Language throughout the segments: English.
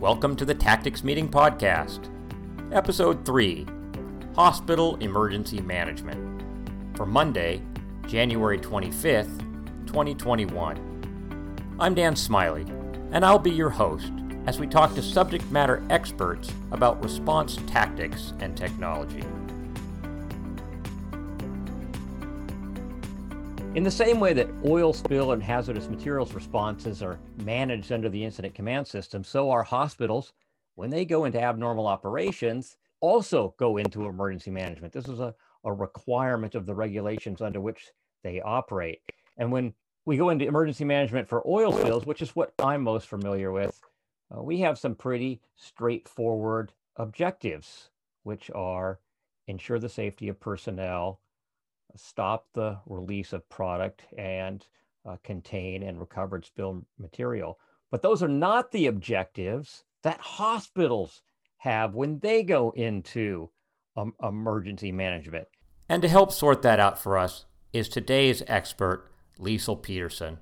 Welcome to the Tactics Meeting Podcast, Episode 3 Hospital Emergency Management, for Monday, January 25th, 2021. I'm Dan Smiley, and I'll be your host as we talk to subject matter experts about response tactics and technology. In the same way that oil spill and hazardous materials responses are managed under the incident command system, so our hospitals, when they go into abnormal operations, also go into emergency management. This is a, a requirement of the regulations under which they operate. And when we go into emergency management for oil spills, which is what I'm most familiar with, uh, we have some pretty straightforward objectives, which are ensure the safety of personnel, stop the release of product and uh, contain and recovered spill material. But those are not the objectives that hospitals have when they go into um, emergency management. And to help sort that out for us is today's expert, Liesl Peterson.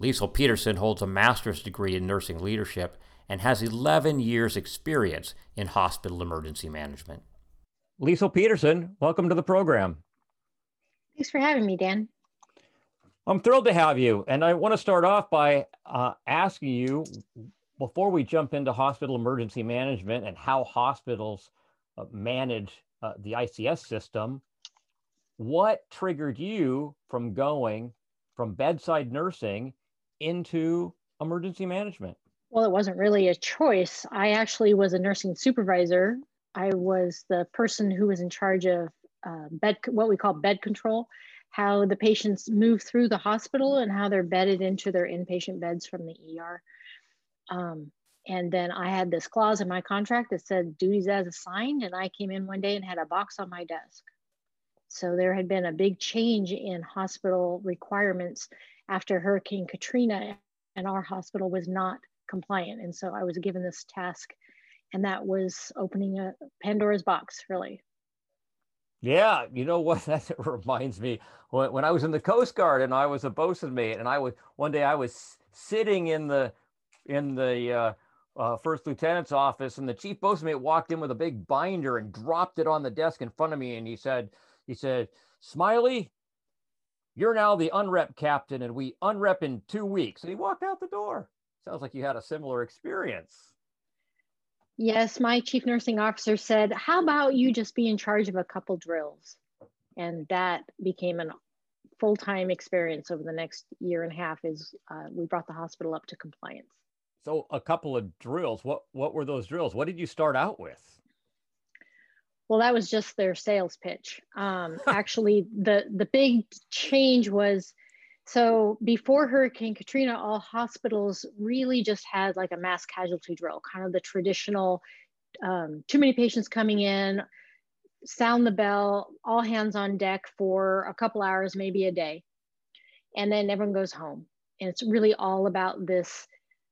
Liesl Peterson holds a master's degree in nursing leadership and has 11 years' experience in hospital emergency management. Liesl Peterson, welcome to the program. Thanks for having me, Dan. I'm thrilled to have you. And I want to start off by uh, asking you before we jump into hospital emergency management and how hospitals uh, manage uh, the ICS system, what triggered you from going from bedside nursing into emergency management? Well, it wasn't really a choice. I actually was a nursing supervisor. I was the person who was in charge of uh, bed, what we call bed control, how the patients move through the hospital and how they're bedded into their inpatient beds from the ER. Um, and then I had this clause in my contract that said duties as assigned, and I came in one day and had a box on my desk. So there had been a big change in hospital requirements after Hurricane Katrina, and our hospital was not compliant. And so I was given this task, and that was opening a Pandora's box, really. Yeah, you know what? That reminds me when, when I was in the Coast Guard and I was a bosun mate, and I was one day I was sitting in the in the uh, uh, first lieutenant's office, and the chief bosun mate walked in with a big binder and dropped it on the desk in front of me, and he said, he said, Smiley, you're now the unrep captain, and we unrep in two weeks. And he walked out the door. Sounds like you had a similar experience. Yes, my chief nursing officer said, How about you just be in charge of a couple drills? And that became a full time experience over the next year and a half. Is uh, we brought the hospital up to compliance. So, a couple of drills. What what were those drills? What did you start out with? Well, that was just their sales pitch. Um, actually, the the big change was so before Hurricane Katrina, all hospitals really just had like a mass casualty drill, kind of the traditional um, too many patients coming in, sound the bell, all hands on deck for a couple hours, maybe a day. And then everyone goes home. And it's really all about this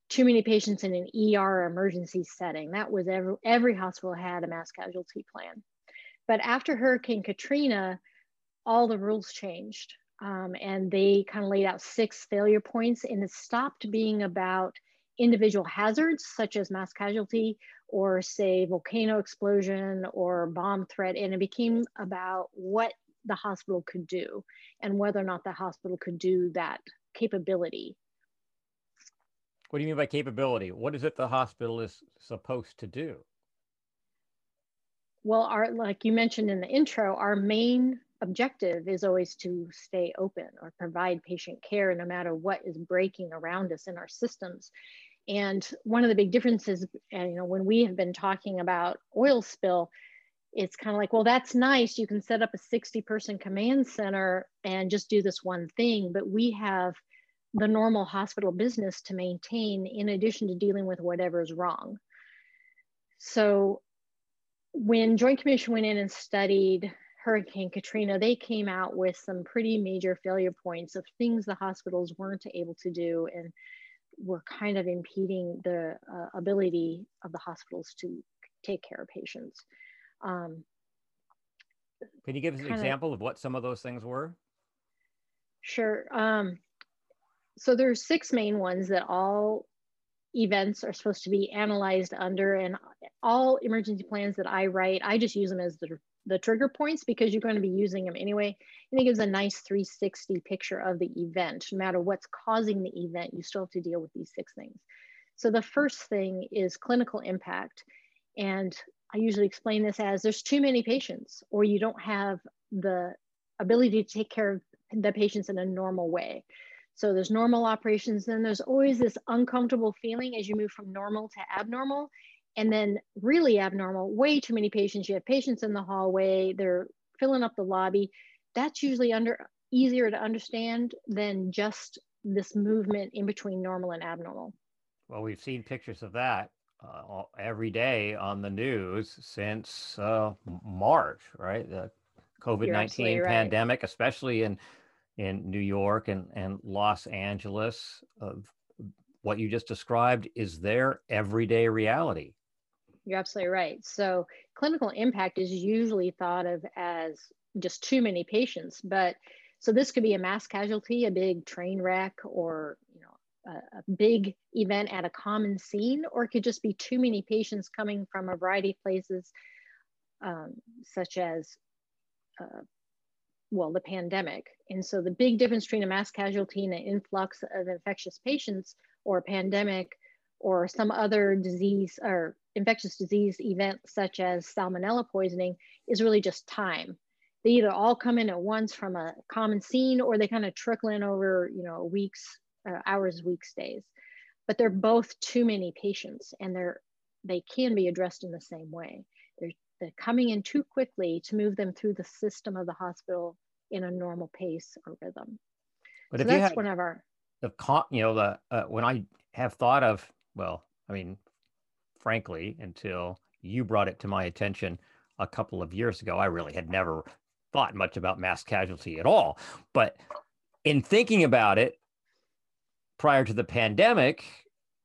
too many patients in an ER emergency setting. That was every, every hospital had a mass casualty plan. But after Hurricane Katrina, all the rules changed um, and they kind of laid out six failure points and it stopped being about individual hazards such as mass casualty or say volcano explosion or bomb threat and it became about what the hospital could do and whether or not the hospital could do that capability. What do you mean by capability? What is it the hospital is supposed to do? Well our like you mentioned in the intro our main objective is always to stay open or provide patient care no matter what is breaking around us in our systems. And one of the big differences, you know, when we have been talking about oil spill, it's kind of like, well, that's nice. You can set up a 60 person command center and just do this one thing. But we have the normal hospital business to maintain in addition to dealing with whatever is wrong. So when Joint Commission went in and studied Hurricane Katrina, they came out with some pretty major failure points of things the hospitals weren't able to do and were kind of impeding the uh, ability of the hospitals to take care of patients. Um, Can you give us an example of what some of those things were? Sure. Um, so there's six main ones that all events are supposed to be analyzed under and all emergency plans that I write, I just use them as the, the trigger points because you're going to be using them anyway. And it gives a nice 360 picture of the event. No matter what's causing the event, you still have to deal with these six things. So the first thing is clinical impact. And I usually explain this as there's too many patients or you don't have the ability to take care of the patients in a normal way. So there's normal operations, then there's always this uncomfortable feeling as you move from normal to abnormal. And then really abnormal, way too many patients. You have patients in the hallway, they're filling up the lobby. That's usually under easier to understand than just this movement in between normal and abnormal. Well, we've seen pictures of that uh, every day on the news since uh, March, right? The COVID 19 pandemic, right. especially in in New York and, and Los Angeles, of what you just described is their everyday reality. You're absolutely right. So clinical impact is usually thought of as just too many patients, but so this could be a mass casualty, a big train wreck, or you know, a, a big event at a common scene, or it could just be too many patients coming from a variety of places, um, such as uh, well, the pandemic. And so the big difference between a mass casualty and an influx of infectious patients or a pandemic or some other disease or infectious disease event such as salmonella poisoning is really just time. They either all come in at once from a common scene or they kind of trickle in over, you know, weeks, uh, hours, weeks, days. But they're both too many patients and they're they can be addressed in the same way. They're they're coming in too quickly to move them through the system of the hospital in a normal pace or rhythm. But so if that's one of our the con, you know the uh, when I have thought of well, I mean, frankly, until you brought it to my attention a couple of years ago, I really had never thought much about mass casualty at all. But in thinking about it prior to the pandemic,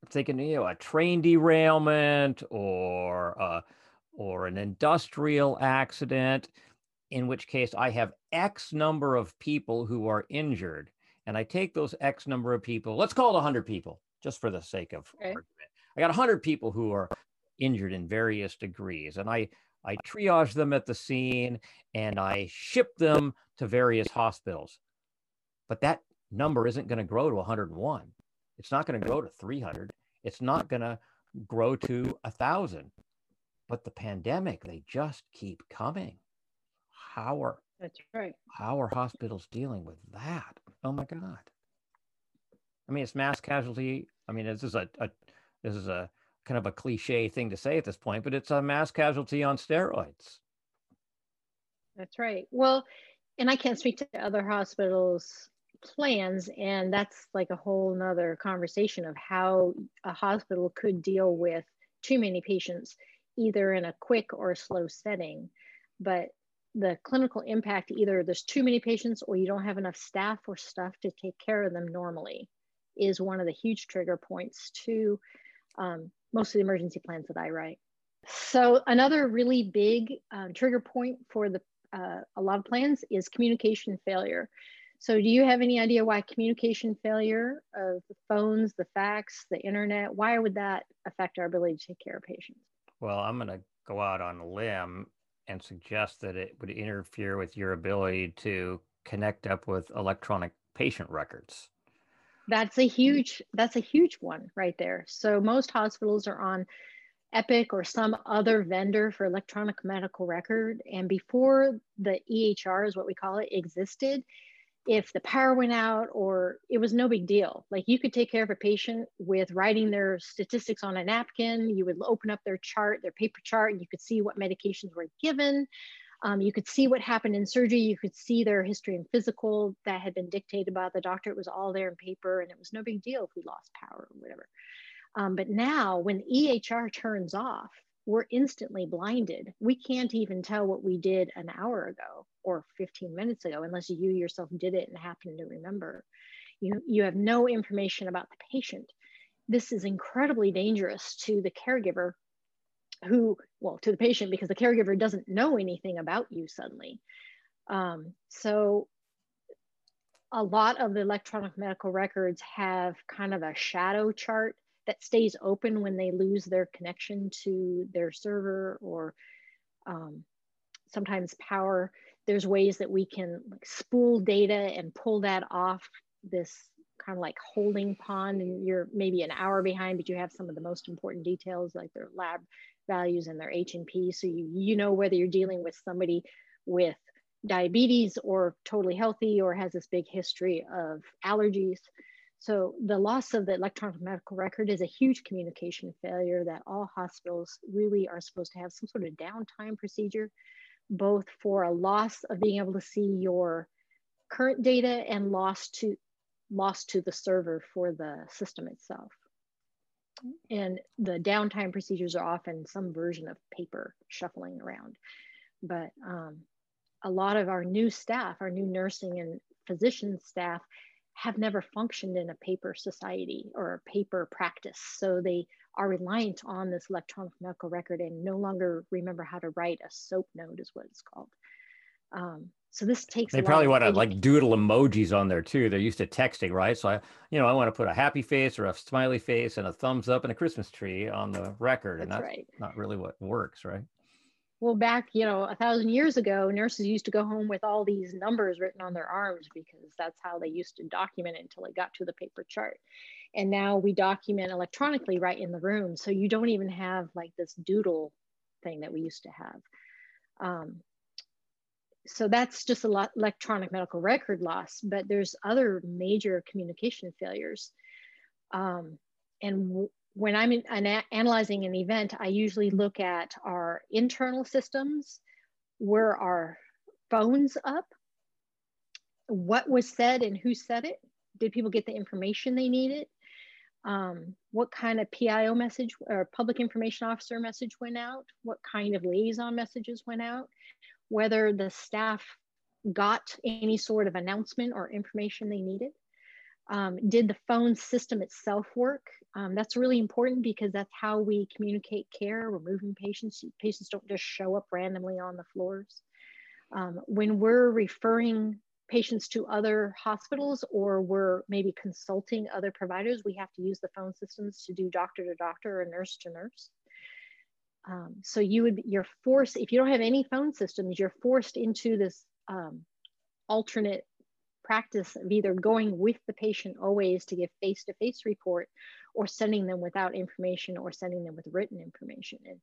thinking you know a train derailment or a or an industrial accident, in which case I have X number of people who are injured. And I take those X number of people, let's call it 100 people, just for the sake of okay. argument. I got 100 people who are injured in various degrees. And I, I triage them at the scene and I ship them to various hospitals. But that number isn't going to grow to 101. It's not going to grow to 300. It's not going to grow to a 1,000. But the pandemic, they just keep coming. How are that's right. How are hospitals dealing with that? Oh my God. I mean, it's mass casualty. I mean, this is a, a this is a kind of a cliche thing to say at this point, but it's a mass casualty on steroids. That's right. Well, and I can't speak to other hospitals' plans, and that's like a whole nother conversation of how a hospital could deal with too many patients either in a quick or slow setting. But the clinical impact, either there's too many patients or you don't have enough staff or stuff to take care of them normally is one of the huge trigger points to um, most of the emergency plans that I write. So another really big um, trigger point for the uh, a lot of plans is communication failure. So do you have any idea why communication failure of the phones, the fax, the internet, why would that affect our ability to take care of patients? Well, I'm going to go out on a limb and suggest that it would interfere with your ability to connect up with electronic patient records. That's a huge that's a huge one right there. So most hospitals are on Epic or some other vendor for electronic medical record and before the EHR is what we call it existed, if the power went out or it was no big deal. Like you could take care of a patient with writing their statistics on a napkin. You would open up their chart, their paper chart, and you could see what medications were given. Um, you could see what happened in surgery. You could see their history and physical that had been dictated by the doctor. It was all there in paper, and it was no big deal if we lost power or whatever. Um, but now, when EHR turns off, we're instantly blinded. We can't even tell what we did an hour ago or 15 minutes ago unless you yourself did it and happen to remember. You, you have no information about the patient. This is incredibly dangerous to the caregiver who, well, to the patient because the caregiver doesn't know anything about you suddenly. Um, so a lot of the electronic medical records have kind of a shadow chart that stays open when they lose their connection to their server or um, sometimes power. There's ways that we can like spool data and pull that off this kind of like holding pond and you're maybe an hour behind, but you have some of the most important details like their lab values and their H&P. So you, you know whether you're dealing with somebody with diabetes or totally healthy or has this big history of allergies. So the loss of the electronic medical record is a huge communication failure that all hospitals really are supposed to have some sort of downtime procedure, both for a loss of being able to see your current data and loss to loss to the server for the system itself. And the downtime procedures are often some version of paper shuffling around. But um, a lot of our new staff, our new nursing and physician staff, have never functioned in a paper society or a paper practice. So they are reliant on this electronic medical record and no longer remember how to write a SOAP note, is what it's called. Um, so this takes. They probably want to like doodle emojis on there too. They're used to texting, right? So I, you know, I want to put a happy face or a smiley face and a thumbs up and a Christmas tree on the record, that's and that's right. not really what works, right? well back you know a thousand years ago nurses used to go home with all these numbers written on their arms because that's how they used to document it until it got to the paper chart and now we document electronically right in the room so you don't even have like this doodle thing that we used to have um, so that's just a lot electronic medical record loss but there's other major communication failures. Um, and when I'm in, analyzing an event, I usually look at our internal systems, where our phones up, what was said and who said it, did people get the information they needed, um, what kind of PIO message or public information officer message went out, what kind of liaison messages went out, whether the staff got any sort of announcement or information they needed. Um, did the phone system itself work? Um, that's really important because that's how we communicate care. We're moving patients. Patients don't just show up randomly on the floors. Um, when we're referring patients to other hospitals or we're maybe consulting other providers, we have to use the phone systems to do doctor to doctor or nurse to nurse. Um, so you would, you're forced, if you don't have any phone systems, you're forced into this um, alternate practice of either going with the patient always to give face-to-face report or sending them without information or sending them with written information. And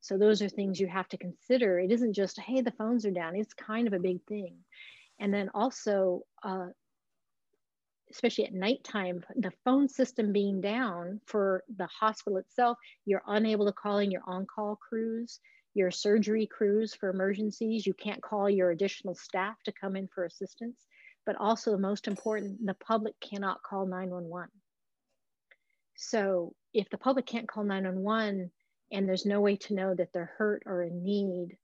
so those are things you have to consider. It isn't just, hey, the phones are down. It's kind of a big thing. And then also, uh, especially at nighttime, the phone system being down for the hospital itself, you're unable to call in your on-call crews, your surgery crews for emergencies. You can't call your additional staff to come in for assistance but also the most important, the public cannot call 911. So if the public can't call 911 and there's no way to know that they're hurt or in need,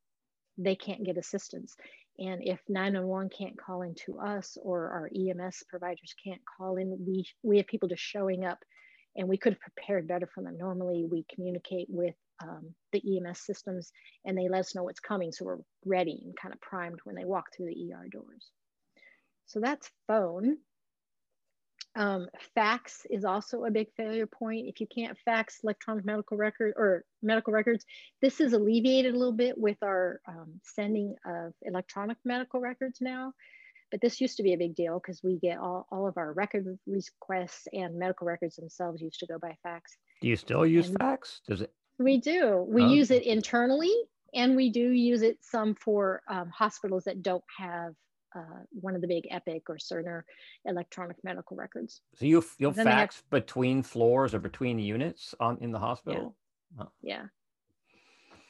they can't get assistance. And if 911 can't call in to us or our EMS providers can't call in, we, we have people just showing up and we could have prepared better for them. Normally we communicate with um, the EMS systems and they let us know what's coming. So we're ready and kind of primed when they walk through the ER doors. So that's phone. Um, fax is also a big failure point. If you can't fax electronic medical record or medical records, this is alleviated a little bit with our um, sending of electronic medical records now. But this used to be a big deal because we get all, all of our record requests and medical records themselves used to go by fax. Do you still use and fax? Does it? We do. We use it internally and we do use it some for um, hospitals that don't have uh, one of the big Epic or Cerner electronic medical records. So you you'll fax have, between floors or between units on in the hospital. Yeah. Oh. yeah.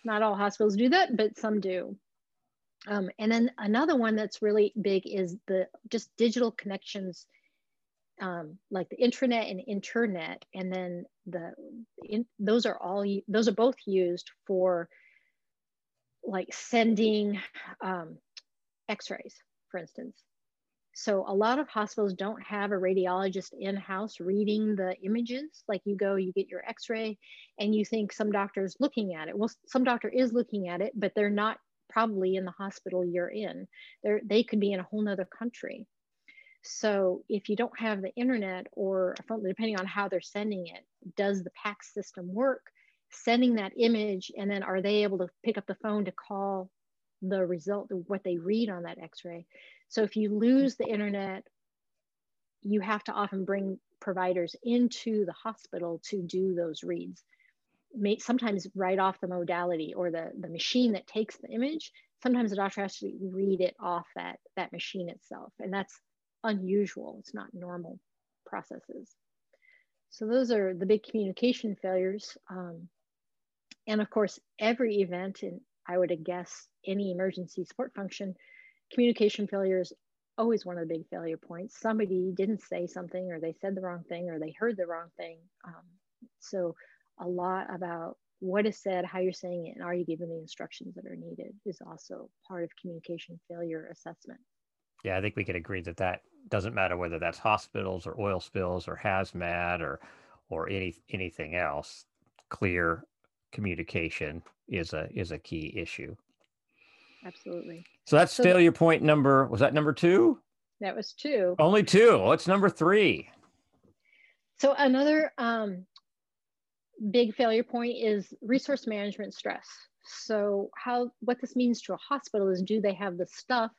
Not all hospitals do that, but some do. Um, and then another one that's really big is the just digital connections, um, like the intranet and internet, and then the in, those are all those are both used for like sending um, X-rays for instance. So a lot of hospitals don't have a radiologist in-house reading the images. Like you go, you get your x-ray and you think some doctor is looking at it. Well, some doctor is looking at it, but they're not probably in the hospital you're in. They're, they could be in a whole nother country. So if you don't have the internet or depending on how they're sending it, does the PACS system work? Sending that image, and then are they able to pick up the phone to call the result of what they read on that x-ray? So if you lose the internet, you have to often bring providers into the hospital to do those reads. May, sometimes write off the modality or the, the machine that takes the image. Sometimes the doctor has to read it off that, that machine itself. And that's unusual. It's not normal processes. So those are the big communication failures. Um, and of course, every event, and I would guess any emergency support function, communication failure is always one of the big failure points. Somebody didn't say something, or they said the wrong thing, or they heard the wrong thing. Um, so a lot about what is said, how you're saying it, and are you giving the instructions that are needed is also part of communication failure assessment. Yeah, I think we could agree that that doesn't matter whether that's hospitals or oil spills or hazmat or or any anything else. Clear communication is a is a key issue. Absolutely. So that's so failure point number. Was that number two? That was two. Only two. What's number three? So another um, big failure point is resource management stress. So how what this means to a hospital is do they have the stuff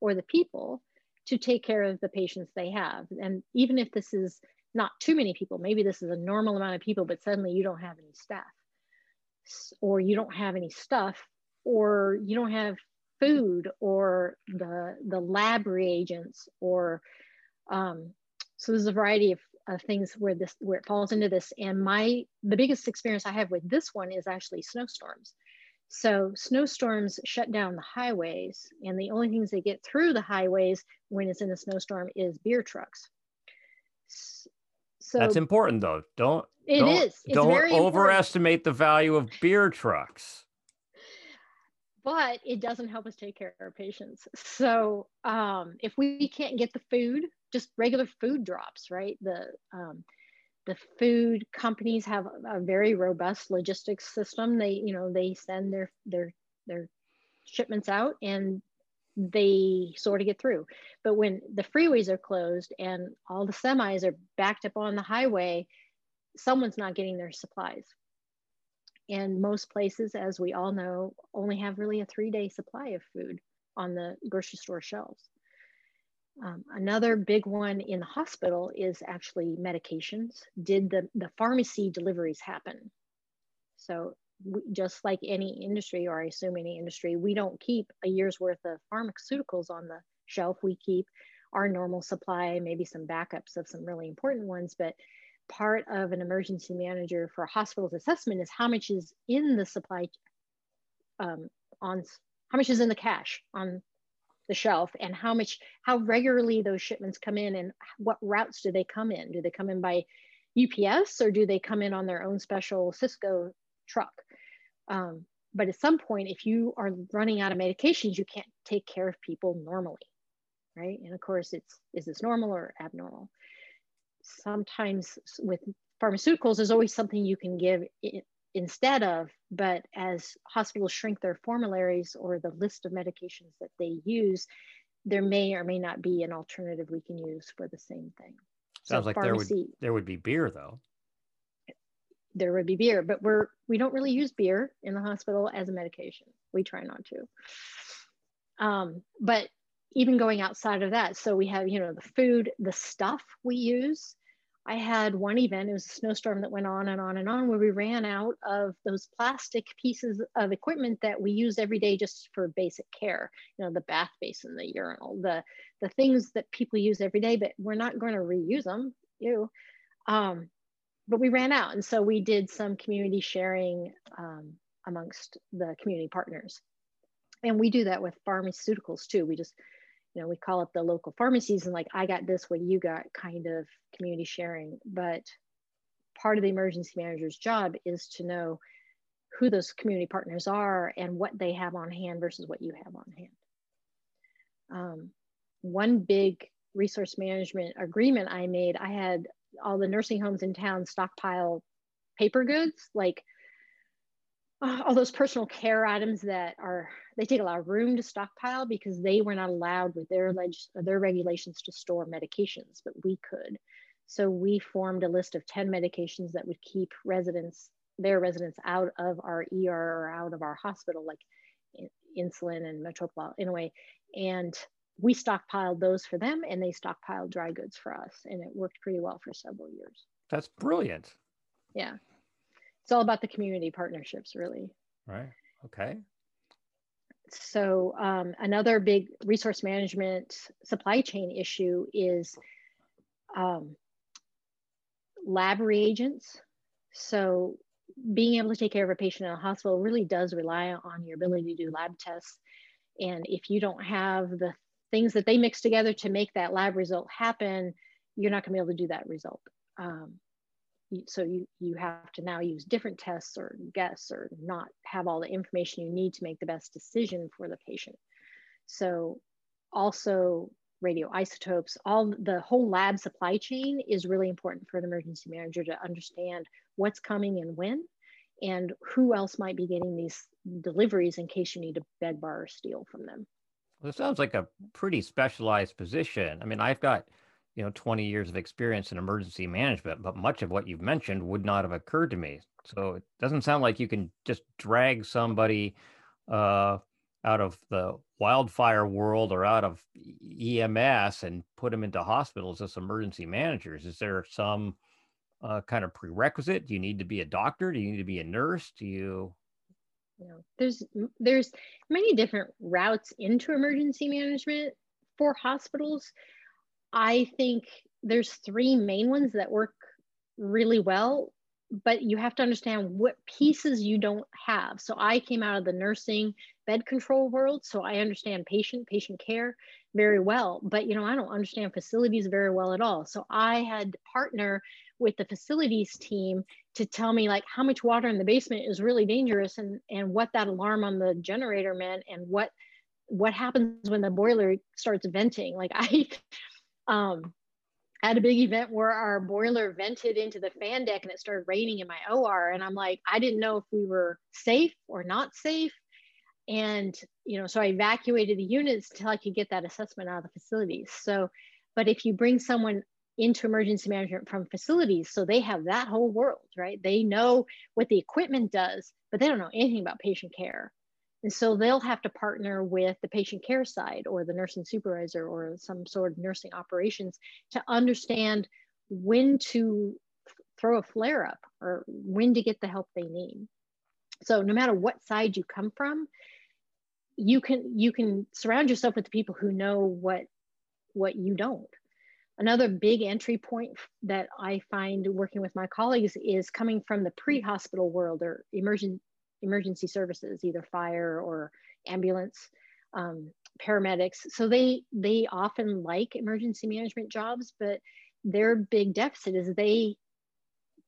or the people to take care of the patients they have. And even if this is not too many people, maybe this is a normal amount of people, but suddenly you don't have any staff or you don't have any stuff or you don't have food or the, the lab reagents or um, so there's a variety of, of things where this where it falls into this and my the biggest experience i have with this one is actually snowstorms so snowstorms shut down the highways, and the only things that get through the highways when it's in a snowstorm is beer trucks. So that's important, though. Don't it don't, is. It's don't overestimate important. the value of beer trucks. But it doesn't help us take care of our patients. So um, if we can't get the food, just regular food drops, right? The um, the food companies have a very robust logistics system. They, you know, they send their their their shipments out and they sort of get through. But when the freeways are closed and all the semis are backed up on the highway, someone's not getting their supplies. And most places, as we all know, only have really a three day supply of food on the grocery store shelves. Um, another big one in the hospital is actually medications. Did the, the pharmacy deliveries happen? So we, just like any industry, or I assume any industry, we don't keep a year's worth of pharmaceuticals on the shelf. We keep our normal supply, maybe some backups of some really important ones, but part of an emergency manager for hospital's assessment is how much is in the supply um, on how much is in the cache on the shelf and how much how regularly those shipments come in and what routes do they come in? Do they come in by UPS or do they come in on their own special Sysco truck? Um, but at some point if you are running out of medications you can't take care of people normally right? And of course it's is this normal or abnormal sometimes with pharmaceuticals there's always something you can give instead of, but as hospitals shrink their formularies or the list of medications that they use, there may or may not be an alternative we can use for the same thing. Sounds so like pharmacy, there would there would be beer though. There would be beer, but we're we don't really use beer in the hospital as a medication. We try not to. Um, but even going outside of that, so we have you know the food, the stuff we use, I had one event, it was a snowstorm that went on and on and on, where we ran out of those plastic pieces of equipment that we use every day just for basic care. You know, the bath basin, the urinal, the, the things that people use every day, but we're not going to reuse them. You. Um, but we ran out. And so we did some community sharing um, amongst the community partners. And we do that with pharmaceuticals too. We just you know, we call up the local pharmacies and like, I got this, what you got kind of community sharing. But part of the emergency manager's job is to know who those community partners are and what they have on hand versus what you have on hand. Um, one big resource management agreement I made, I had all the nursing homes in town stockpile paper goods like uh, all those personal care items that are they take a lot of room to stockpile because they were not allowed with their leg their regulations to store medications, but we could. So we formed a list of 10 medications that would keep residents, their residents out of our ER or out of our hospital, like insulin and metoprolol in a way. And we stockpiled those for them and they stockpiled dry goods for us. And it worked pretty well for several years. That's brilliant. Yeah. It's all about the community partnerships, really. Right. Okay. So, um, another big resource management supply chain issue is um, lab reagents. So being able to take care of a patient in a hospital really does rely on your ability to do lab tests. And if you don't have the things that they mix together to make that lab result happen, you're not gonna be able to do that result. Um, so you, you have to now use different tests or guess or not have all the information you need to make the best decision for the patient. So also radioisotopes, all the whole lab supply chain is really important for an emergency manager to understand what's coming and when, and who else might be getting these deliveries in case you need to beg bar or steal from them. Well, it sounds like a pretty specialized position. I mean, I've got, you know, 20 years of experience in emergency management, but much of what you've mentioned would not have occurred to me. So it doesn't sound like you can just drag somebody uh, out of the wildfire world or out of EMS and put them into hospitals as emergency managers? Is there some uh, kind of prerequisite? Do you need to be a doctor? Do you need to be a nurse? Do you? Know, there's there's many different routes into emergency management for hospitals. I think there's three main ones that work really well but you have to understand what pieces you don't have. So I came out of the nursing bed control world, so I understand patient patient care very well, but you know, I don't understand facilities very well at all. So I had partner with the facilities team to tell me like how much water in the basement is really dangerous and and what that alarm on the generator meant and what what happens when the boiler starts venting. Like I um at a big event where our boiler vented into the fan deck and it started raining in my OR. And I'm like, I didn't know if we were safe or not safe. And, you know, so I evacuated the units until I could get that assessment out of the facilities. So, but if you bring someone into emergency management from facilities, so they have that whole world, right? They know what the equipment does, but they don't know anything about patient care. And so they'll have to partner with the patient care side or the nursing supervisor or some sort of nursing operations to understand when to throw a flare up or when to get the help they need. So no matter what side you come from, you can you can surround yourself with the people who know what what you don't. Another big entry point that I find working with my colleagues is coming from the pre-hospital world or emergent emergency services, either fire or ambulance, um, paramedics. So they they often like emergency management jobs, but their big deficit is they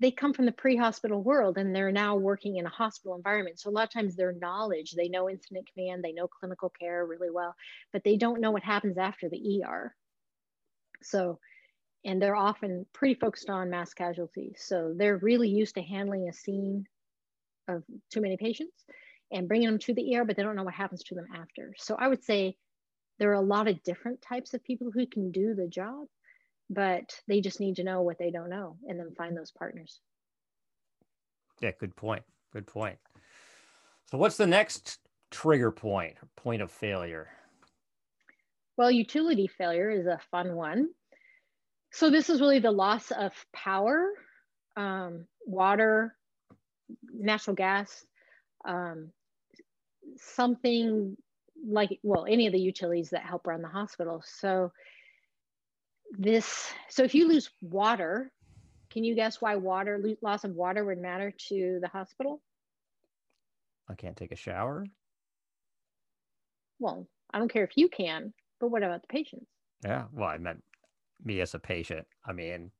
they come from the pre-hospital world and they're now working in a hospital environment. So a lot of times their knowledge, they know incident command, they know clinical care really well, but they don't know what happens after the ER. So, and they're often pretty focused on mass casualties. So they're really used to handling a scene of too many patients and bringing them to the ER, but they don't know what happens to them after. So I would say there are a lot of different types of people who can do the job, but they just need to know what they don't know and then find those partners. Yeah, good point. Good point. So what's the next trigger point, Point point of failure? Well, utility failure is a fun one. So this is really the loss of power, um, water, natural gas, um, something like, well, any of the utilities that help run the hospital. So this, so if you lose water, can you guess why water, loss of water would matter to the hospital? I can't take a shower. Well, I don't care if you can, but what about the patients? Yeah, well, I meant me as a patient. I mean,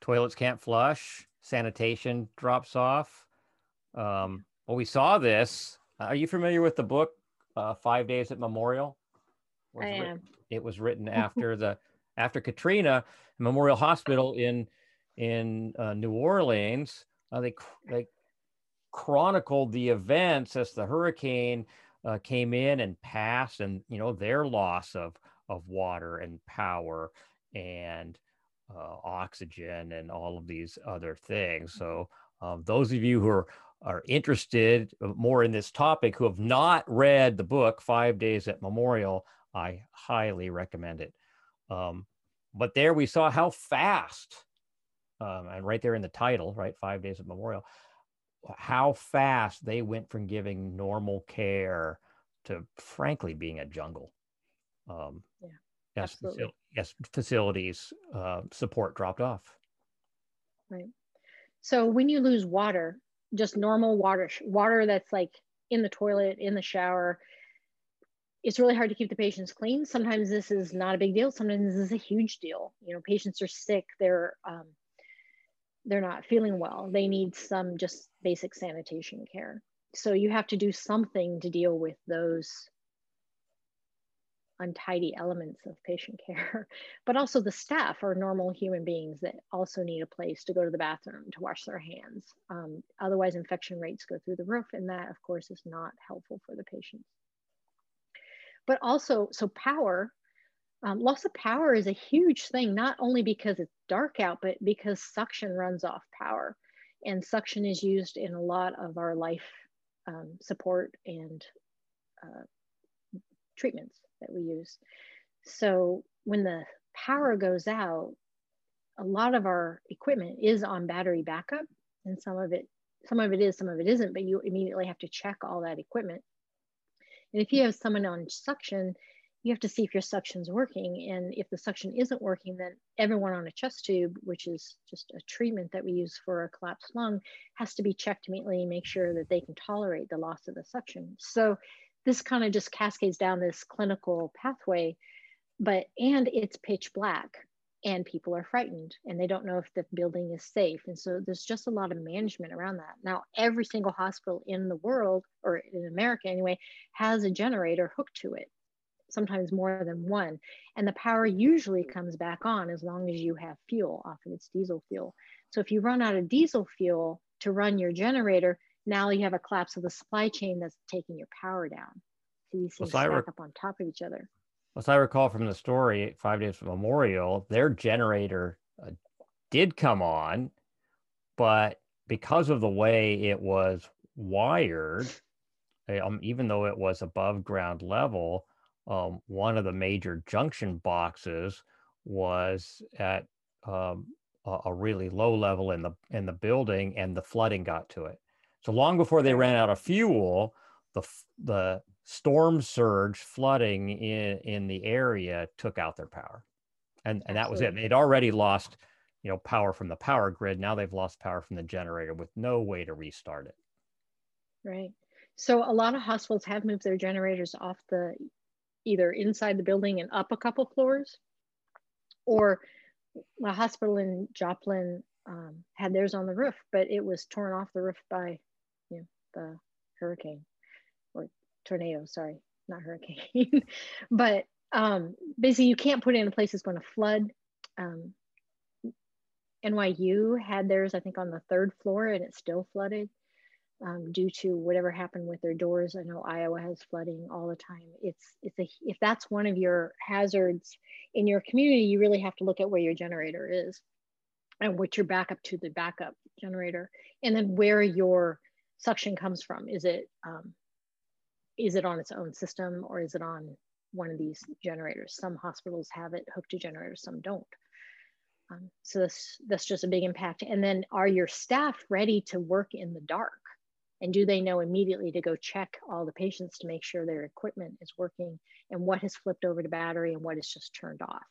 toilets can't flush, sanitation drops off, um, well, we saw this. Are you familiar with the book uh, Five Days at Memorial? I am. Written, it was written after the after Katrina, Memorial Hospital in in uh, New Orleans. Uh, they they chronicled the events as the hurricane uh, came in and passed, and you know their loss of of water and power and uh, oxygen and all of these other things. So um, those of you who are are interested uh, more in this topic who have not read the book Five Days at Memorial, I highly recommend it. Um, but there we saw how fast, um, and right there in the title, right, Five Days at Memorial, how fast they went from giving normal care to frankly being a jungle. Um, yeah, yes, yes, facilities uh, support dropped off. Right. So when you lose water, just normal water, water that's like in the toilet, in the shower, it's really hard to keep the patients clean. Sometimes this is not a big deal. Sometimes this is a huge deal. You know, patients are sick. They're um, they're not feeling well. They need some just basic sanitation care. So you have to do something to deal with those untidy elements of patient care. But also the staff are normal human beings that also need a place to go to the bathroom, to wash their hands. Um, otherwise, infection rates go through the roof, and that, of course, is not helpful for the patients. But also, so power, um, loss of power is a huge thing, not only because it's dark out, but because suction runs off power. And suction is used in a lot of our life um, support and uh, treatments that we use. So when the power goes out, a lot of our equipment is on battery backup, and some of it, some of it is, some of it isn't. But you immediately have to check all that equipment. And if you have someone on suction, you have to see if your suction's working. And if the suction isn't working, then everyone on a chest tube, which is just a treatment that we use for a collapsed lung, has to be checked immediately make sure that they can tolerate the loss of the suction. So this kind of just cascades down this clinical pathway, but and it's pitch black and people are frightened and they don't know if the building is safe. And so there's just a lot of management around that. Now, every single hospital in the world, or in America anyway, has a generator hooked to it, sometimes more than one. And the power usually comes back on as long as you have fuel, often it's diesel fuel. So if you run out of diesel fuel to run your generator, now you have a collapse of the supply chain that's taking your power down. So these things well, stack rec- up on top of each other. As I recall from the story, Five Days from Memorial, their generator uh, did come on, but because of the way it was wired, eh, um, even though it was above ground level, um, one of the major junction boxes was at um, a, a, really low level in the in the building, and the flooding got to it. So long before they ran out of fuel, the the storm surge flooding in in the area took out their power, and and that was it. They'd already lost, you know, power from the power grid. Now they've lost power from the generator with no way to restart it. Right. So a lot of hospitals have moved their generators off the either inside the building and up a couple floors, or a hospital in Joplin um, had theirs on the roof, but it was torn off the roof by the hurricane or tornado, sorry, not hurricane. but um, basically, you can't put it in a place that's going to flood. Um, NYU had theirs, I think, on the third floor, and it still flooded um, due to whatever happened with their doors. I know Iowa has flooding all the time. It's it's a if that's one of your hazards in your community, you really have to look at where your generator is and what your backup to the backup generator, and then where your suction comes from. Is it um, is it on its own system or is it on one of these generators? Some hospitals have it hooked to generators, some don't. Um, so this, that's just a big impact. And then are your staff ready to work in the dark? And do they know immediately to go check all the patients to make sure their equipment is working and what has flipped over to battery and what is just turned off?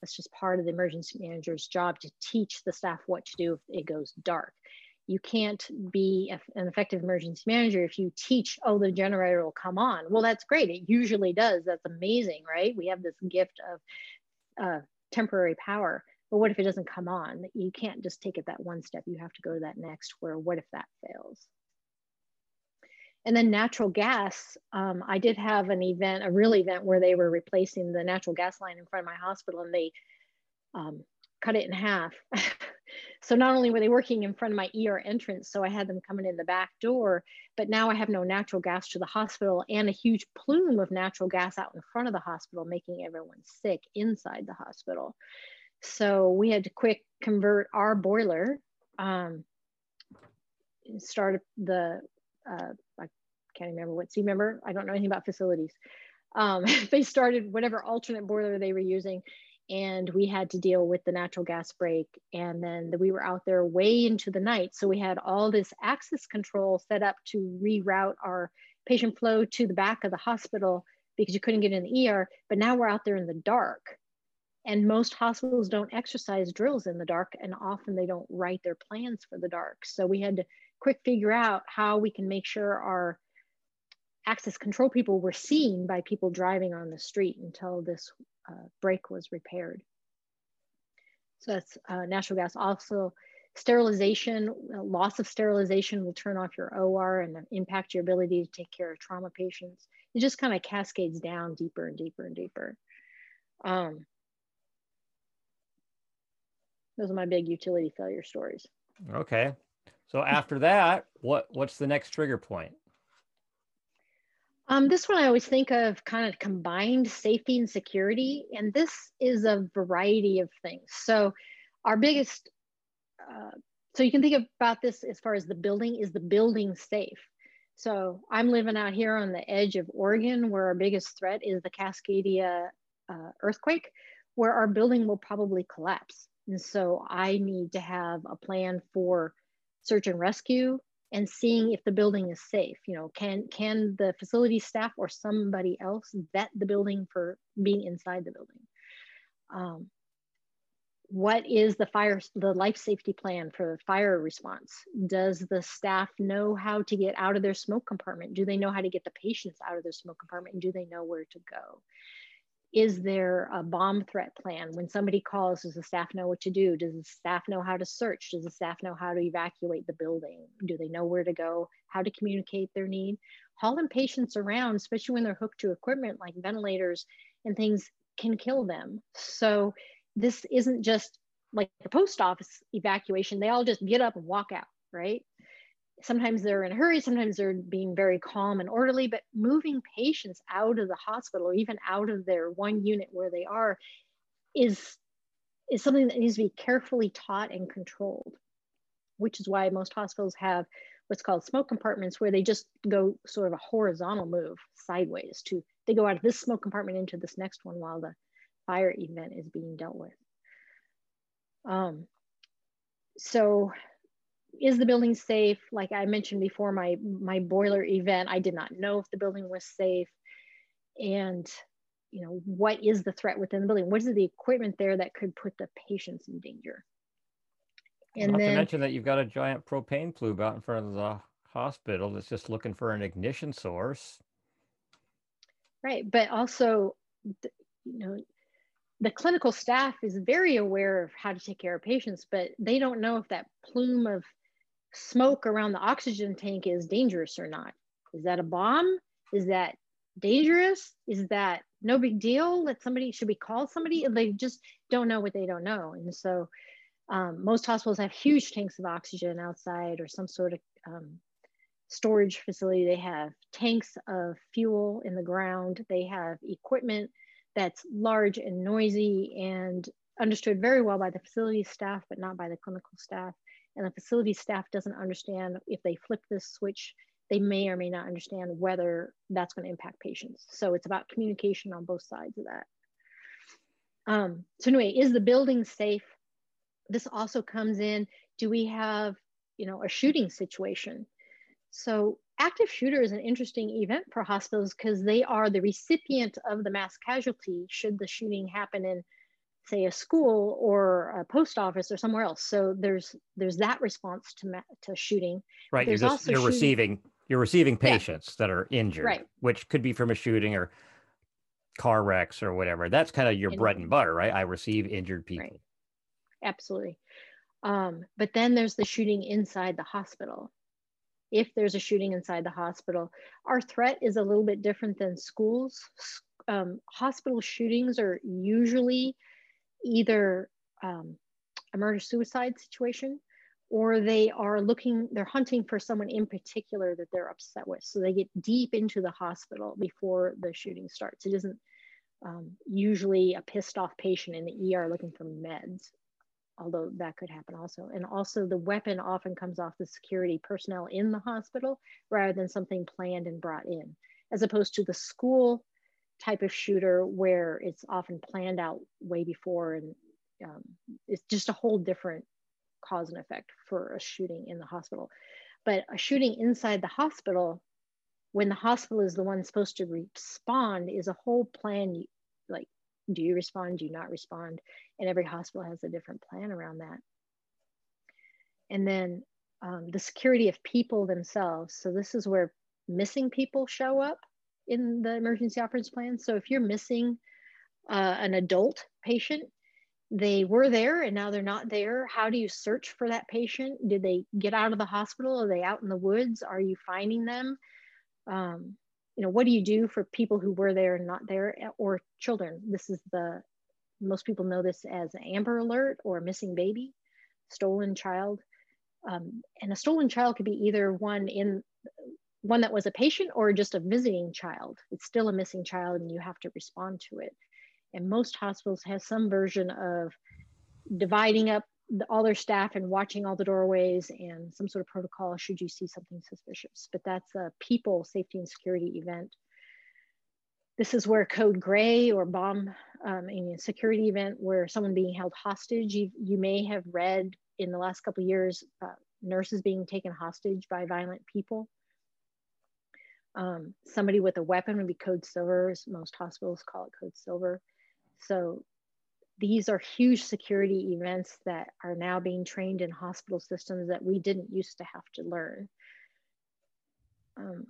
That's just part of the emergency manager's job to teach the staff what to do if it goes dark you can't be an effective emergency manager if you teach oh the generator will come on. Well that's great. It usually does. That's amazing right? We have this gift of uh, temporary power. But what if it doesn't come on? You can't just take it that one step. You have to go to that next where what if that fails? And then natural gas um, i did have an event a real event where they were replacing the natural gas line in front of my hospital and they um, cut it in half So not only were they working in front of my ER entrance, so I had them coming in the back door, but now I have no natural gas to the hospital and a huge plume of natural gas out in front of the hospital, making everyone sick inside the hospital. So we had to quick convert our boiler, um, start the, uh, I can't remember what, C member, I don't know anything about facilities. Um, they started whatever alternate boiler they were using and we had to deal with the natural gas break and then the, we were out there way into the night. So we had all this access control set up to reroute our patient flow to the back of the hospital because you couldn't get in the ER but now we're out there in the dark. And most hospitals don't exercise drills in the dark and often they don't write their plans for the dark. So we had to quick figure out how we can make sure our access control people were seen by people driving on the street until this break was repaired. So that's uh, natural gas. Also, sterilization, uh, loss of sterilization will turn off your OR and impact your ability to take care of trauma patients. It just kind of cascades down deeper and deeper and deeper. Um, those are my big utility failure stories. Okay. So after that, what what's the next trigger point? Um, this one I always think of kind of combined safety and security, and this is a variety of things. So, our biggest, uh, so you can think about this as far as the building is the building safe. So, I'm living out here on the edge of Oregon, where our biggest threat is the Cascadia uh, earthquake, where our building will probably collapse. And so, I need to have a plan for search and rescue and seeing if the building is safe. You know, can can the facility staff or somebody else vet the building for being inside the building? Um, what is the fire the life safety plan for fire response does the staff know how to get out of their smoke compartment do they know how to get the patients out of their smoke compartment and do they know where to go is there a bomb threat plan? When somebody calls, does the staff know what to do? Does the staff know how to search? Does the staff know how to evacuate the building? Do they know where to go? How to communicate their need? Hauling patients around, especially when they're hooked to equipment like ventilators and things, can kill them. So this isn't just like the post office evacuation. They all just get up and walk out, right? Sometimes they're in a hurry, sometimes they're being very calm and orderly, but moving patients out of the hospital or even out of their one unit where they are is, is something that needs to be carefully taught and controlled, which is why most hospitals have what's called smoke compartments where they just go sort of a horizontal move sideways to, they go out of this smoke compartment into this next one while the fire event is being dealt with. Um, so is the building safe? Like I mentioned before, my my boiler event, I did not know if the building was safe, and you know what is the threat within the building? What is the equipment there that could put the patients in danger? And Not then, to mention that you've got a giant propane plume out in front of the hospital that's just looking for an ignition source. Right, but also, you know, the clinical staff is very aware of how to take care of patients, but they don't know if that plume of smoke around the oxygen tank is dangerous or not. Is that a bomb? Is that dangerous? Is that no big deal? That somebody should be called somebody? They just don't know what they don't know. And so um, most hospitals have huge tanks of oxygen outside or some sort of um, storage facility. They have tanks of fuel in the ground. They have equipment that's large and noisy and understood very well by the facility staff, but not by the clinical staff and the facility staff doesn't understand if they flip this switch, they may or may not understand whether that's going to impact patients. So it's about communication on both sides of that. Um, so anyway, is the building safe? This also comes in, do we have, you know, a shooting situation? So active shooter is an interesting event for hospitals because they are the recipient of the mass casualty should the shooting happen in say a school or a post office or somewhere else. So there's there's that response to to shooting. Right. There's you're just you're shooting. receiving you're receiving patients yeah. that are injured, right. which could be from a shooting or car wrecks or whatever. That's kind of your bread and butter, right? I receive injured people. Right. Absolutely. Um, but then there's the shooting inside the hospital. If there's a shooting inside the hospital, our threat is a little bit different than schools. Um, hospital shootings are usually either um, a murder suicide situation or they are looking they're hunting for someone in particular that they're upset with. So they get deep into the hospital before the shooting starts. It isn't um, usually a pissed off patient in the er looking for meds although that could happen also. And also the weapon often comes off the security personnel in the hospital rather than something planned and brought in as opposed to the school type of shooter where it's often planned out way before and um, it's just a whole different cause and effect for a shooting in the hospital. But a shooting inside the hospital, when the hospital is the one supposed to respond, is a whole plan. Like, do you respond? Do you not respond? And every hospital has a different plan around that. And then um, the security of people themselves. So this is where missing people show up in the emergency operations plan. So if you're missing uh, an adult patient, they were there and now they're not there. How do you search for that patient? Did they get out of the hospital? Are they out in the woods? Are you finding them? Um, you know, what do you do for people who were there and not there or children? This is the, most people know this as Amber Alert or missing baby, stolen child. Um, and a stolen child could be either one in one that was a patient or just a visiting child. It's still a missing child and you have to respond to it and most hospitals have some version of dividing up the, all their staff and watching all the doorways and some sort of protocol should you see something suspicious. But that's a people safety and security event. This is where code gray or bomb um, security event where someone being held hostage. You, you may have read in the last couple years, uh, nurses being taken hostage by violent people. Um, somebody with a weapon would be code silver. Most hospitals call it code silver. So these are huge security events that are now being trained in hospital systems that we didn't used to have to learn. Um,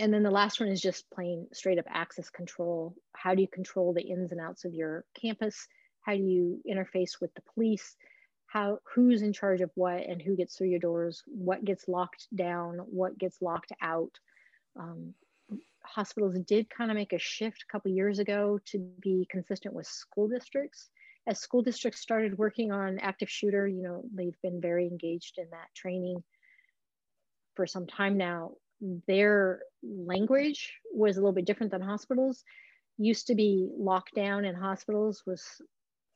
and then the last one is just plain straight up access control. How do you control the ins and outs of your campus? How do you interface with the police? How, who's in charge of what and who gets through your doors? What gets locked down? What gets locked out? Um, hospitals did kind of make a shift a couple years ago to be consistent with school districts. As school districts started working on active shooter, you know, they've been very engaged in that training for some time now. Their language was a little bit different than hospitals. Used to be lockdown in hospitals was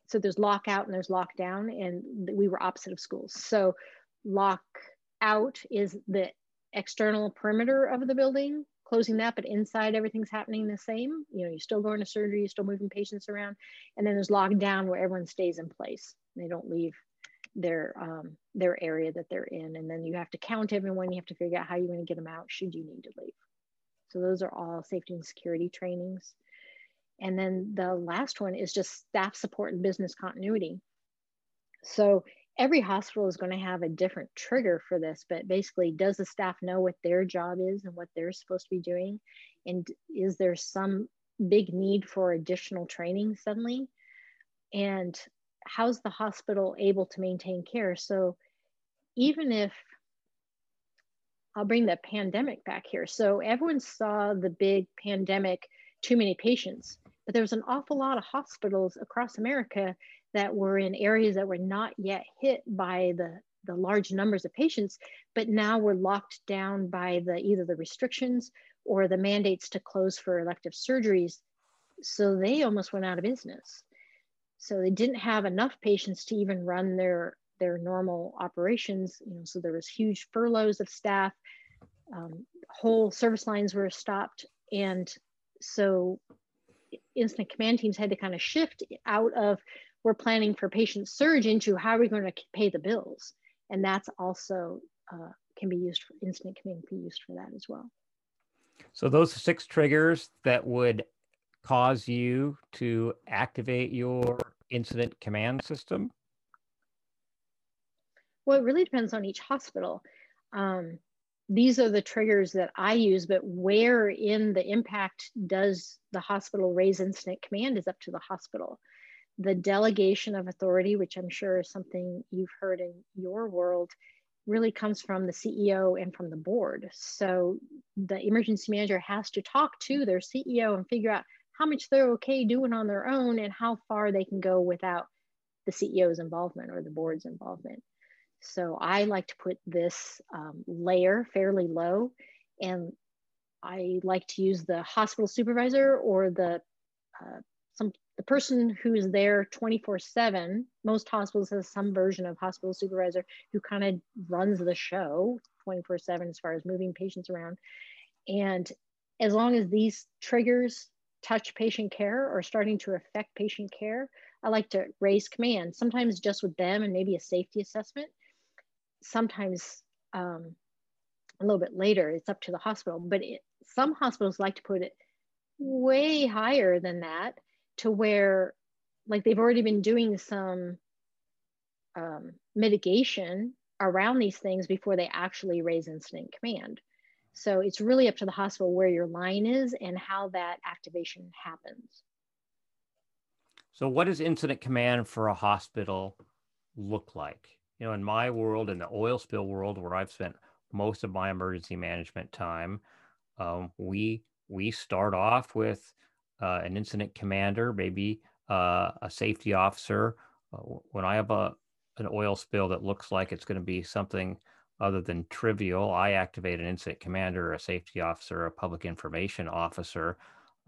so there's lockout and there's lockdown, and we were opposite of schools. So lockout is the external perimeter of the building closing that, but inside everything's happening the same. You know, you're still going to surgery, you're still moving patients around. And then there's lockdown where everyone stays in place. They don't leave their um, their area that they're in. And then you have to count everyone. You have to figure out how you're going to get them out should you need to leave. So those are all safety and security trainings. And then the last one is just staff support and business continuity. So every hospital is going to have a different trigger for this, but basically, does the staff know what their job is and what they're supposed to be doing? And is there some big need for additional training suddenly? And how's the hospital able to maintain care? So, even if I'll bring the pandemic back here. So, everyone saw the big pandemic, too many patients, but there was an awful lot of hospitals across America that were in areas that were not yet hit by the, the large numbers of patients, but now were locked down by the either the restrictions or the mandates to close for elective surgeries. So they almost went out of business. So they didn't have enough patients to even run their their normal operations. You know, so there was huge furloughs of staff. Um, whole service lines were stopped, and so incident command teams had to kind of shift out of we're planning for patient surge into how are we going to pay the bills? And that's also uh, can be used for incident command can be used for that as well. So those six triggers that would cause you to activate your incident command system? Well, it really depends on each hospital. Um, these are the triggers that I use, but where in the impact does the hospital raise incident command is up to the hospital the delegation of authority, which I'm sure is something you've heard in your world, really comes from the CEO and from the board. So the emergency manager has to talk to their CEO and figure out how much they're okay doing on their own and how far they can go without the CEO's involvement or the board's involvement. So I like to put this um, layer fairly low and I like to use the hospital supervisor or the uh, some the person who's there 24 7 most hospitals have some version of hospital supervisor who kind of runs the show 24 7 as far as moving patients around. And as long as these triggers touch patient care or starting to affect patient care i like to raise command sometimes just with them and maybe a safety assessment sometimes um, a little bit later it's up to the hospital but it, some hospitals like to put it way higher than that to where like they've already been doing some um, mitigation around these things before they actually raise incident command. So it's really up to the hospital where your line is and how that activation happens. So, what does incident command for a hospital look like? You know, in my world, in the oil spill world, where I've spent most of my emergency management time, um, we we start off with uh, an incident commander, maybe uh, a safety officer. Uh, when I have a an oil spill that looks like it's going to be something other than trivial, I activate an incident commander, a safety officer, a public information officer,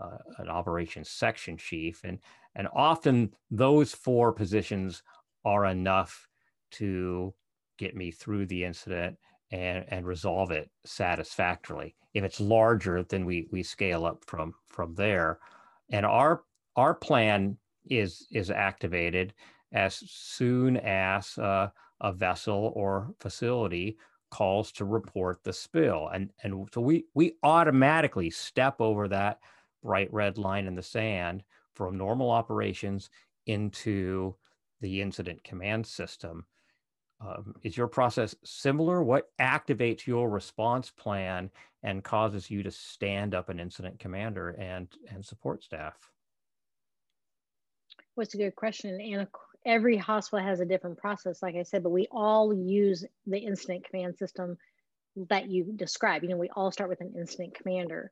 uh, an operations section chief, and and often those four positions are enough to get me through the incident and and resolve it satisfactorily. If it's larger, then we we scale up from from there. And our our plan is is activated as soon as uh, a vessel or facility calls to report the spill. And and so we we automatically step over that bright red line in the sand from normal operations into the incident command system um, is your process similar what activates your response plan and causes you to stand up an incident commander and and support staff? Well, a good question. And every hospital has a different process, like I said, but we all use the incident command system that you describe. You know, we all start with an incident commander.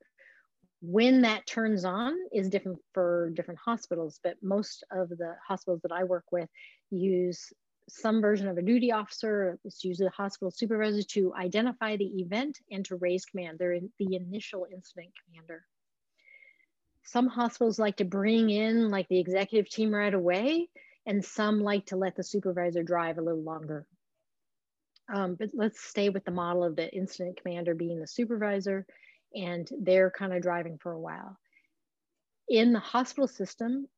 When that turns on is different for different hospitals, but most of the hospitals that I work with use some version of a duty officer, it's usually the hospital supervisor to identify the event and to raise command. They're in the initial incident commander. Some hospitals like to bring in like the executive team right away, and some like to let the supervisor drive a little longer. Um, but let's stay with the model of the incident commander being the supervisor, and they're kind of driving for a while. In the hospital system,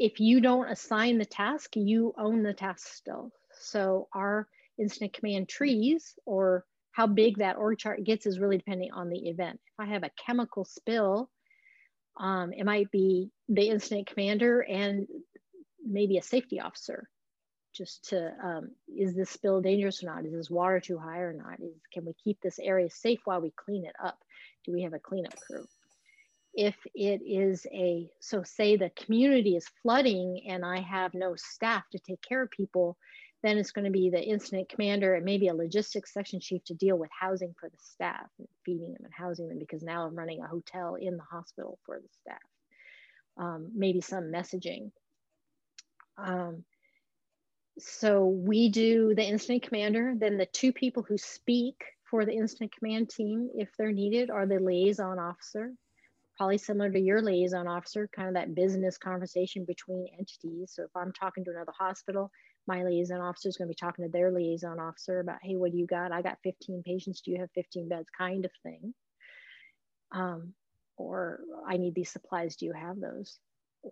if you don't assign the task, you own the task still. So our incident command trees or how big that org chart gets is really depending on the event. If I have a chemical spill, um, it might be the incident commander and maybe a safety officer just to, um, is this spill dangerous or not? Is this water too high or not? Is, can we keep this area safe while we clean it up? Do we have a cleanup crew? If it is a so say the community is flooding and i have no staff to take care of people then it's going to be the incident commander and maybe a logistics section chief to deal with housing for the staff feeding them and housing them because now i'm running a hotel in the hospital for the staff. Um, maybe some messaging. Um, so we do the incident commander then the two people who speak for the incident command team if they're needed are the liaison officer probably similar to your liaison officer, kind of that business conversation between entities. So if I'm talking to another hospital, my liaison officer is going to be talking to their liaison officer about, hey, what do you got? I got 15 patients. Do you have 15 beds? Kind of thing. Um, or I need these supplies. Do you have those?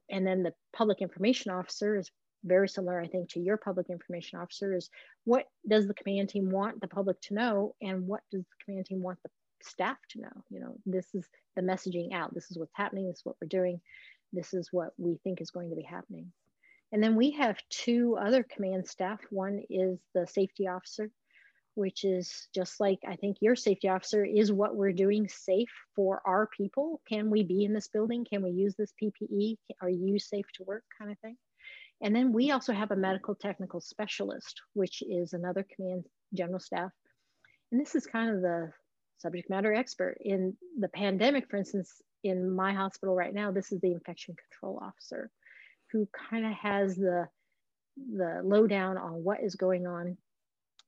And then the public information officer is very similar, I think, to your public information officer is what does the command team want the public to know? And what does the command team want the staff to know you know this is the messaging out. This is what's happening. This is what we're doing. This is what we think is going to be happening. And then we have two other command staff. One is the safety officer which is just like i think your safety officer is what we're doing safe for our people. Can we be in this building? Can we use this ppe are you safe to work kind of thing? And then we also have a medical technical specialist which is another command general staff. And this is kind of the subject matter expert. In the pandemic, for instance, in my hospital right now, this is the infection control officer who kind of has the the lowdown on what is going on.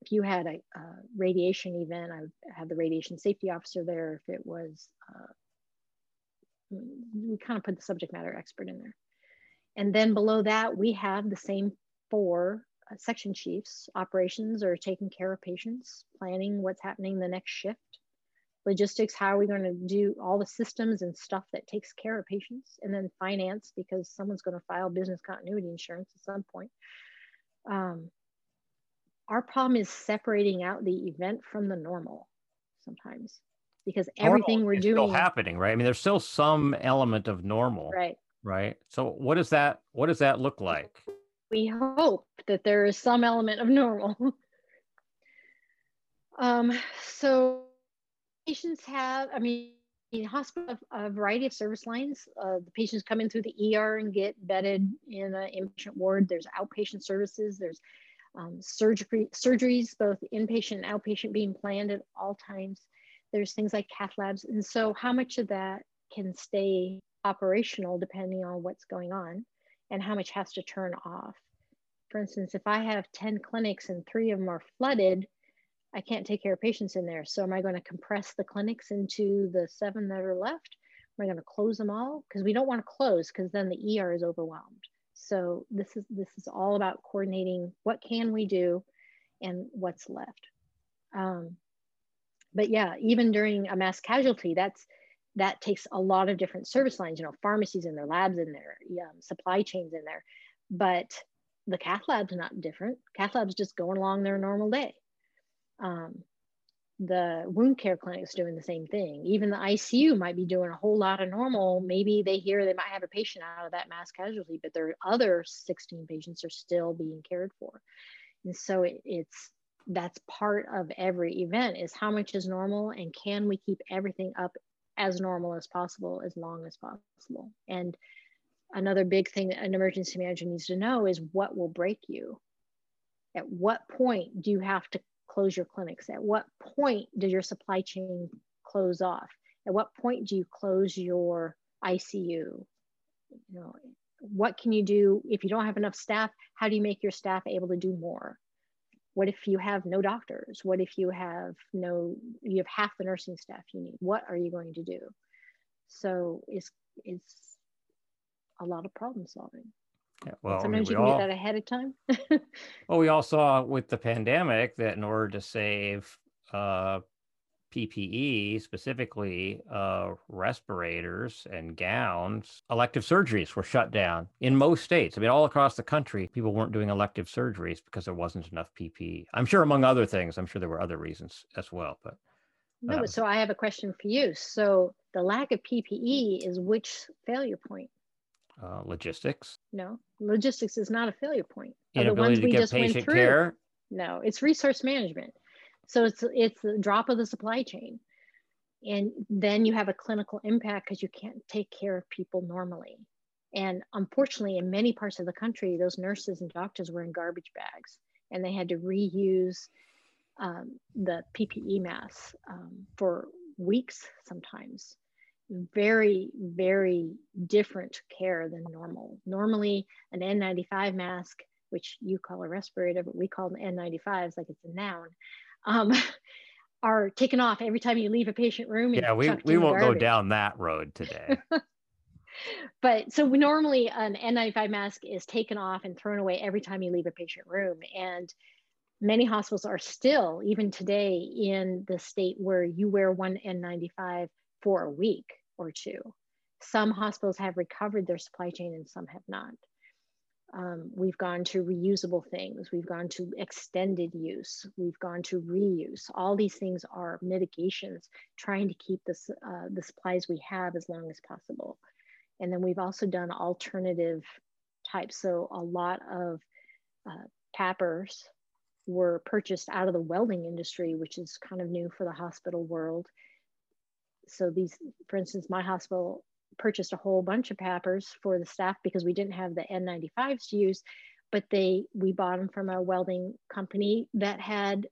If you had a, a radiation event, I had the radiation safety officer there. If it was, uh, we kind of put the subject matter expert in there. And then below that, we have the same four uh, section chiefs. Operations are taking care of patients, planning what's happening the next shift. Logistics, how are we going to do all the systems and stuff that takes care of patients? And then finance, because someone's going to file business continuity insurance at some point. Um, our problem is separating out the event from the normal sometimes because everything normal we're doing still happening right i mean there's still some element of normal right right so what does that what does that look like we hope that there is some element of normal. um, so patients have, I mean, in hospital, a variety of service lines. Uh, the patients come in through the ER and get bedded in an inpatient ward. There's outpatient services. There's um, surgery, surgeries, both inpatient and outpatient, being planned at all times. There's things like cath labs, and so how much of that can stay operational depending on what's going on and how much has to turn off. For instance, if I have 10 clinics and three of them are flooded, I can't take care of patients in there. So am I going to compress the clinics into the seven that are left? Am I going to close them all? Because we don't want to close because then the ER is overwhelmed. So this is this is all about coordinating what can we do and what's left. Um, but yeah, even during a mass casualty, that's that takes a lot of different service lines, you know, pharmacies in their labs in there, um, supply chains in there. But the cath lab's not different. Cath lab's just going along their normal day. Um, the wound care clinic's doing the same thing. Even the ICU might be doing a whole lot of normal. Maybe they hear they might have a patient out of that mass casualty, but their other 16 patients are still being cared for. And so it, it's that's part of every event is how much is normal and can we keep everything up as normal as possible as long as possible and another big thing that an emergency manager needs to know is what will break you at what point do you have to close your clinics? At what point does your supply chain close off? At what point do you close your icu you know what can you do if you don't have enough staff? How do you make your staff able to do more? What if you have no doctors? What if you have no you have half the nursing staff you need? What are you going to do? So it's it's a lot of problem solving yeah, well, sometimes I mean, you can all, get that ahead of time. well, we all saw with the pandemic that in order to save uh, PPE, specifically uh, respirators and gowns, elective surgeries were shut down in most states. I mean, all across the country, people weren't doing elective surgeries because there wasn't enough PPE. I'm sure, among other things, I'm sure there were other reasons as well. But no, but so I have a question for you. So the lack of PPE is which failure point? Uh, logistics. No, logistics is not a failure point. Inability the ones we just went through. Care? No, it's resource management. So it's it's the drop of the supply chain. And then you have a clinical impact because you can't take care of people normally. And unfortunately, in many parts of the country, those nurses and doctors were in garbage bags and they had to reuse um, the PPE masks um, for weeks sometimes. Very, very different care than normal. Normally, an N95 mask, which you call a respirator, but we call them N95s like it's a noun, um, are taken off every time you leave a patient room. Yeah, we, we won't go down that road today. but so we normally an N95 mask is taken off and thrown away every time you leave a patient room. And many hospitals are still, even today, in the state where you wear one N95 for a week or two. Some hospitals have recovered their supply chain and some have not. Um, we've gone to reusable things. We've gone to extended use. We've gone to reuse. All these things are mitigations, trying to keep this, uh, the supplies we have as long as possible. And then we've also done alternative types. So a lot of uh, PAPRs were purchased out of the welding industry, which is kind of new for the hospital world. So these, for instance, my hospital purchased a whole bunch of PAPRs for the staff because we didn't have the N95s to use, but they we bought them from a welding company that had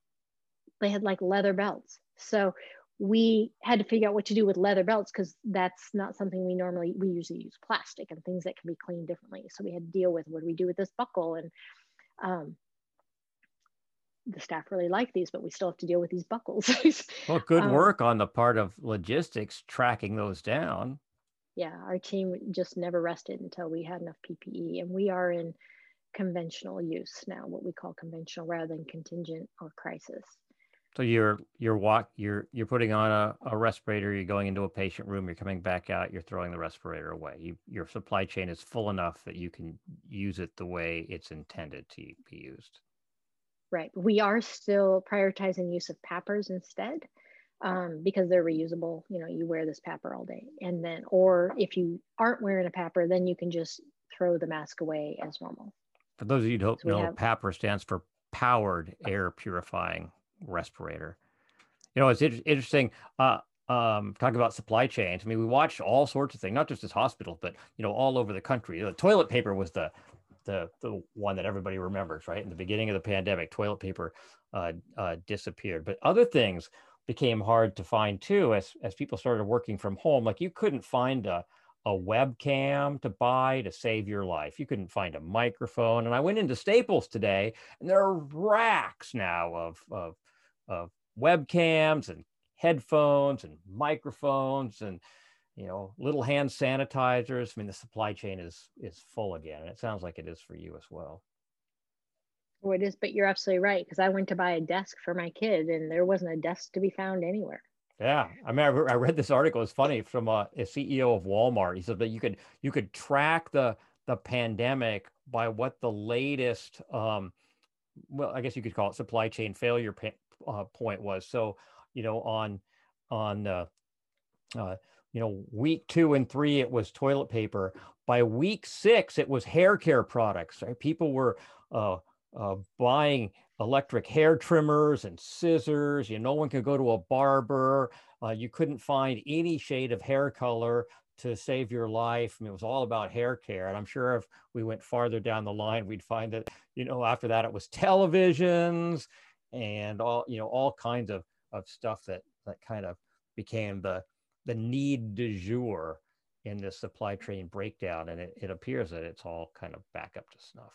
they had like leather belts. So we had to figure out what to do with leather belts because that's not something we normally we usually use plastic and things that can be cleaned differently. So we had to deal with what do we do with this buckle and Um, the staff really like these, but we still have to deal with these buckles. well, good um, work on the part of logistics tracking those down. Yeah, our team just never rested until we had enough PPE, and we are in conventional use now, what we call conventional rather than contingent or crisis. So you're you're walk you're you're putting on a, a respirator, you're going into a patient room, you're coming back out, you're throwing the respirator away. You, your supply chain is full enough that you can use it the way it's intended to be used. Right. We are still prioritizing use of PAPRs instead um, because they're reusable. You know, you wear this PAPR all day. And then, or if you aren't wearing a PAPR, then you can just throw the mask away as normal. For those of you who don't so know, have, PAPR stands for Powered Air Purifying Respirator. You know, it's inter- interesting. Uh, um, talk about supply chains. I mean, we watched all sorts of things, not just as hospitals, but you know, all over the country. The toilet paper was the the the one that everybody remembers, right? In the beginning of the pandemic, toilet paper uh, uh, disappeared, but other things became hard to find too as as people started working from home. Like you couldn't find a a webcam to buy to save your life. You couldn't find a microphone. And I went into Staples today, and there are racks now of of, of webcams and headphones and microphones and you know, little hand sanitizers. I mean, the supply chain is is full again, and it sounds like it is for you as well. Oh, it is, but you're absolutely right because I went to buy a desk for my kid, and there wasn't a desk to be found anywhere. Yeah, I mean, I, I read this article. It's funny from a, a, CEO of Walmart. He said that you could you could track the the pandemic by what the latest, um, well, I guess you could call it supply chain failure pa- uh, point was. So, you know, on on uh, uh, you know, week two and three, it was toilet paper. By week six, it was hair care products. Right? People were uh, uh, buying electric hair trimmers and scissors. You know, no one could go to a barber. Uh, you couldn't find any shade of hair color to save your life. I mean, it was all about hair care. And I'm sure if we went farther down the line, we'd find that, you know, after that, it was televisions and all, you know, all kinds of, of stuff that, that kind of became the, the need du jour in this supply chain breakdown. And it, it appears that it's all kind of back up to snuff.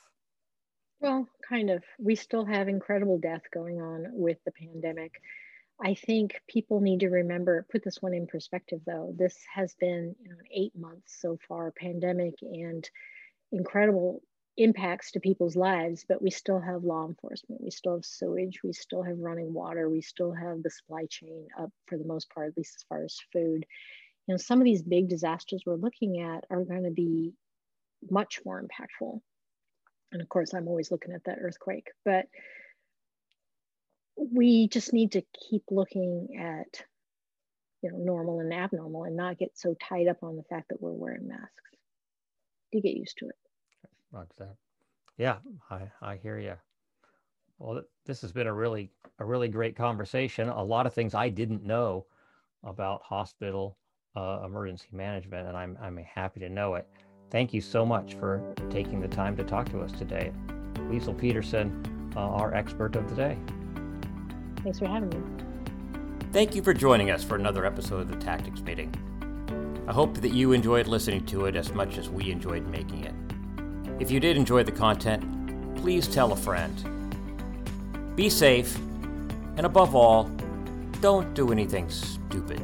Well, kind of. We still have incredible death going on with the pandemic. I think people need to remember, put this one in perspective though. This has been you know, eight months so far, pandemic and incredible impacts to people's lives, but we still have law enforcement, we still have sewage, we still have running water, we still have the supply chain up for the most part, at least as far as food. You know, some of these big disasters we're looking at are going to be much more impactful. And of course, I'm always looking at that earthquake, but we just need to keep looking at you know normal and abnormal and not get so tied up on the fact that we're wearing masks. You get used to it. Roger that. Yeah, I I hear you. Well, this has been a really a really great conversation. A lot of things I didn't know about hospital uh, emergency management, and I'm I'm happy to know it. Thank you so much for taking the time to talk to us today, Liesl Peterson, uh, our expert of the day. Thanks for having me. Thank you for joining us for another episode of the Tactics Meeting. I hope that you enjoyed listening to it as much as we enjoyed making it. If you did enjoy the content, please tell a friend. Be safe, and above all, don't do anything stupid.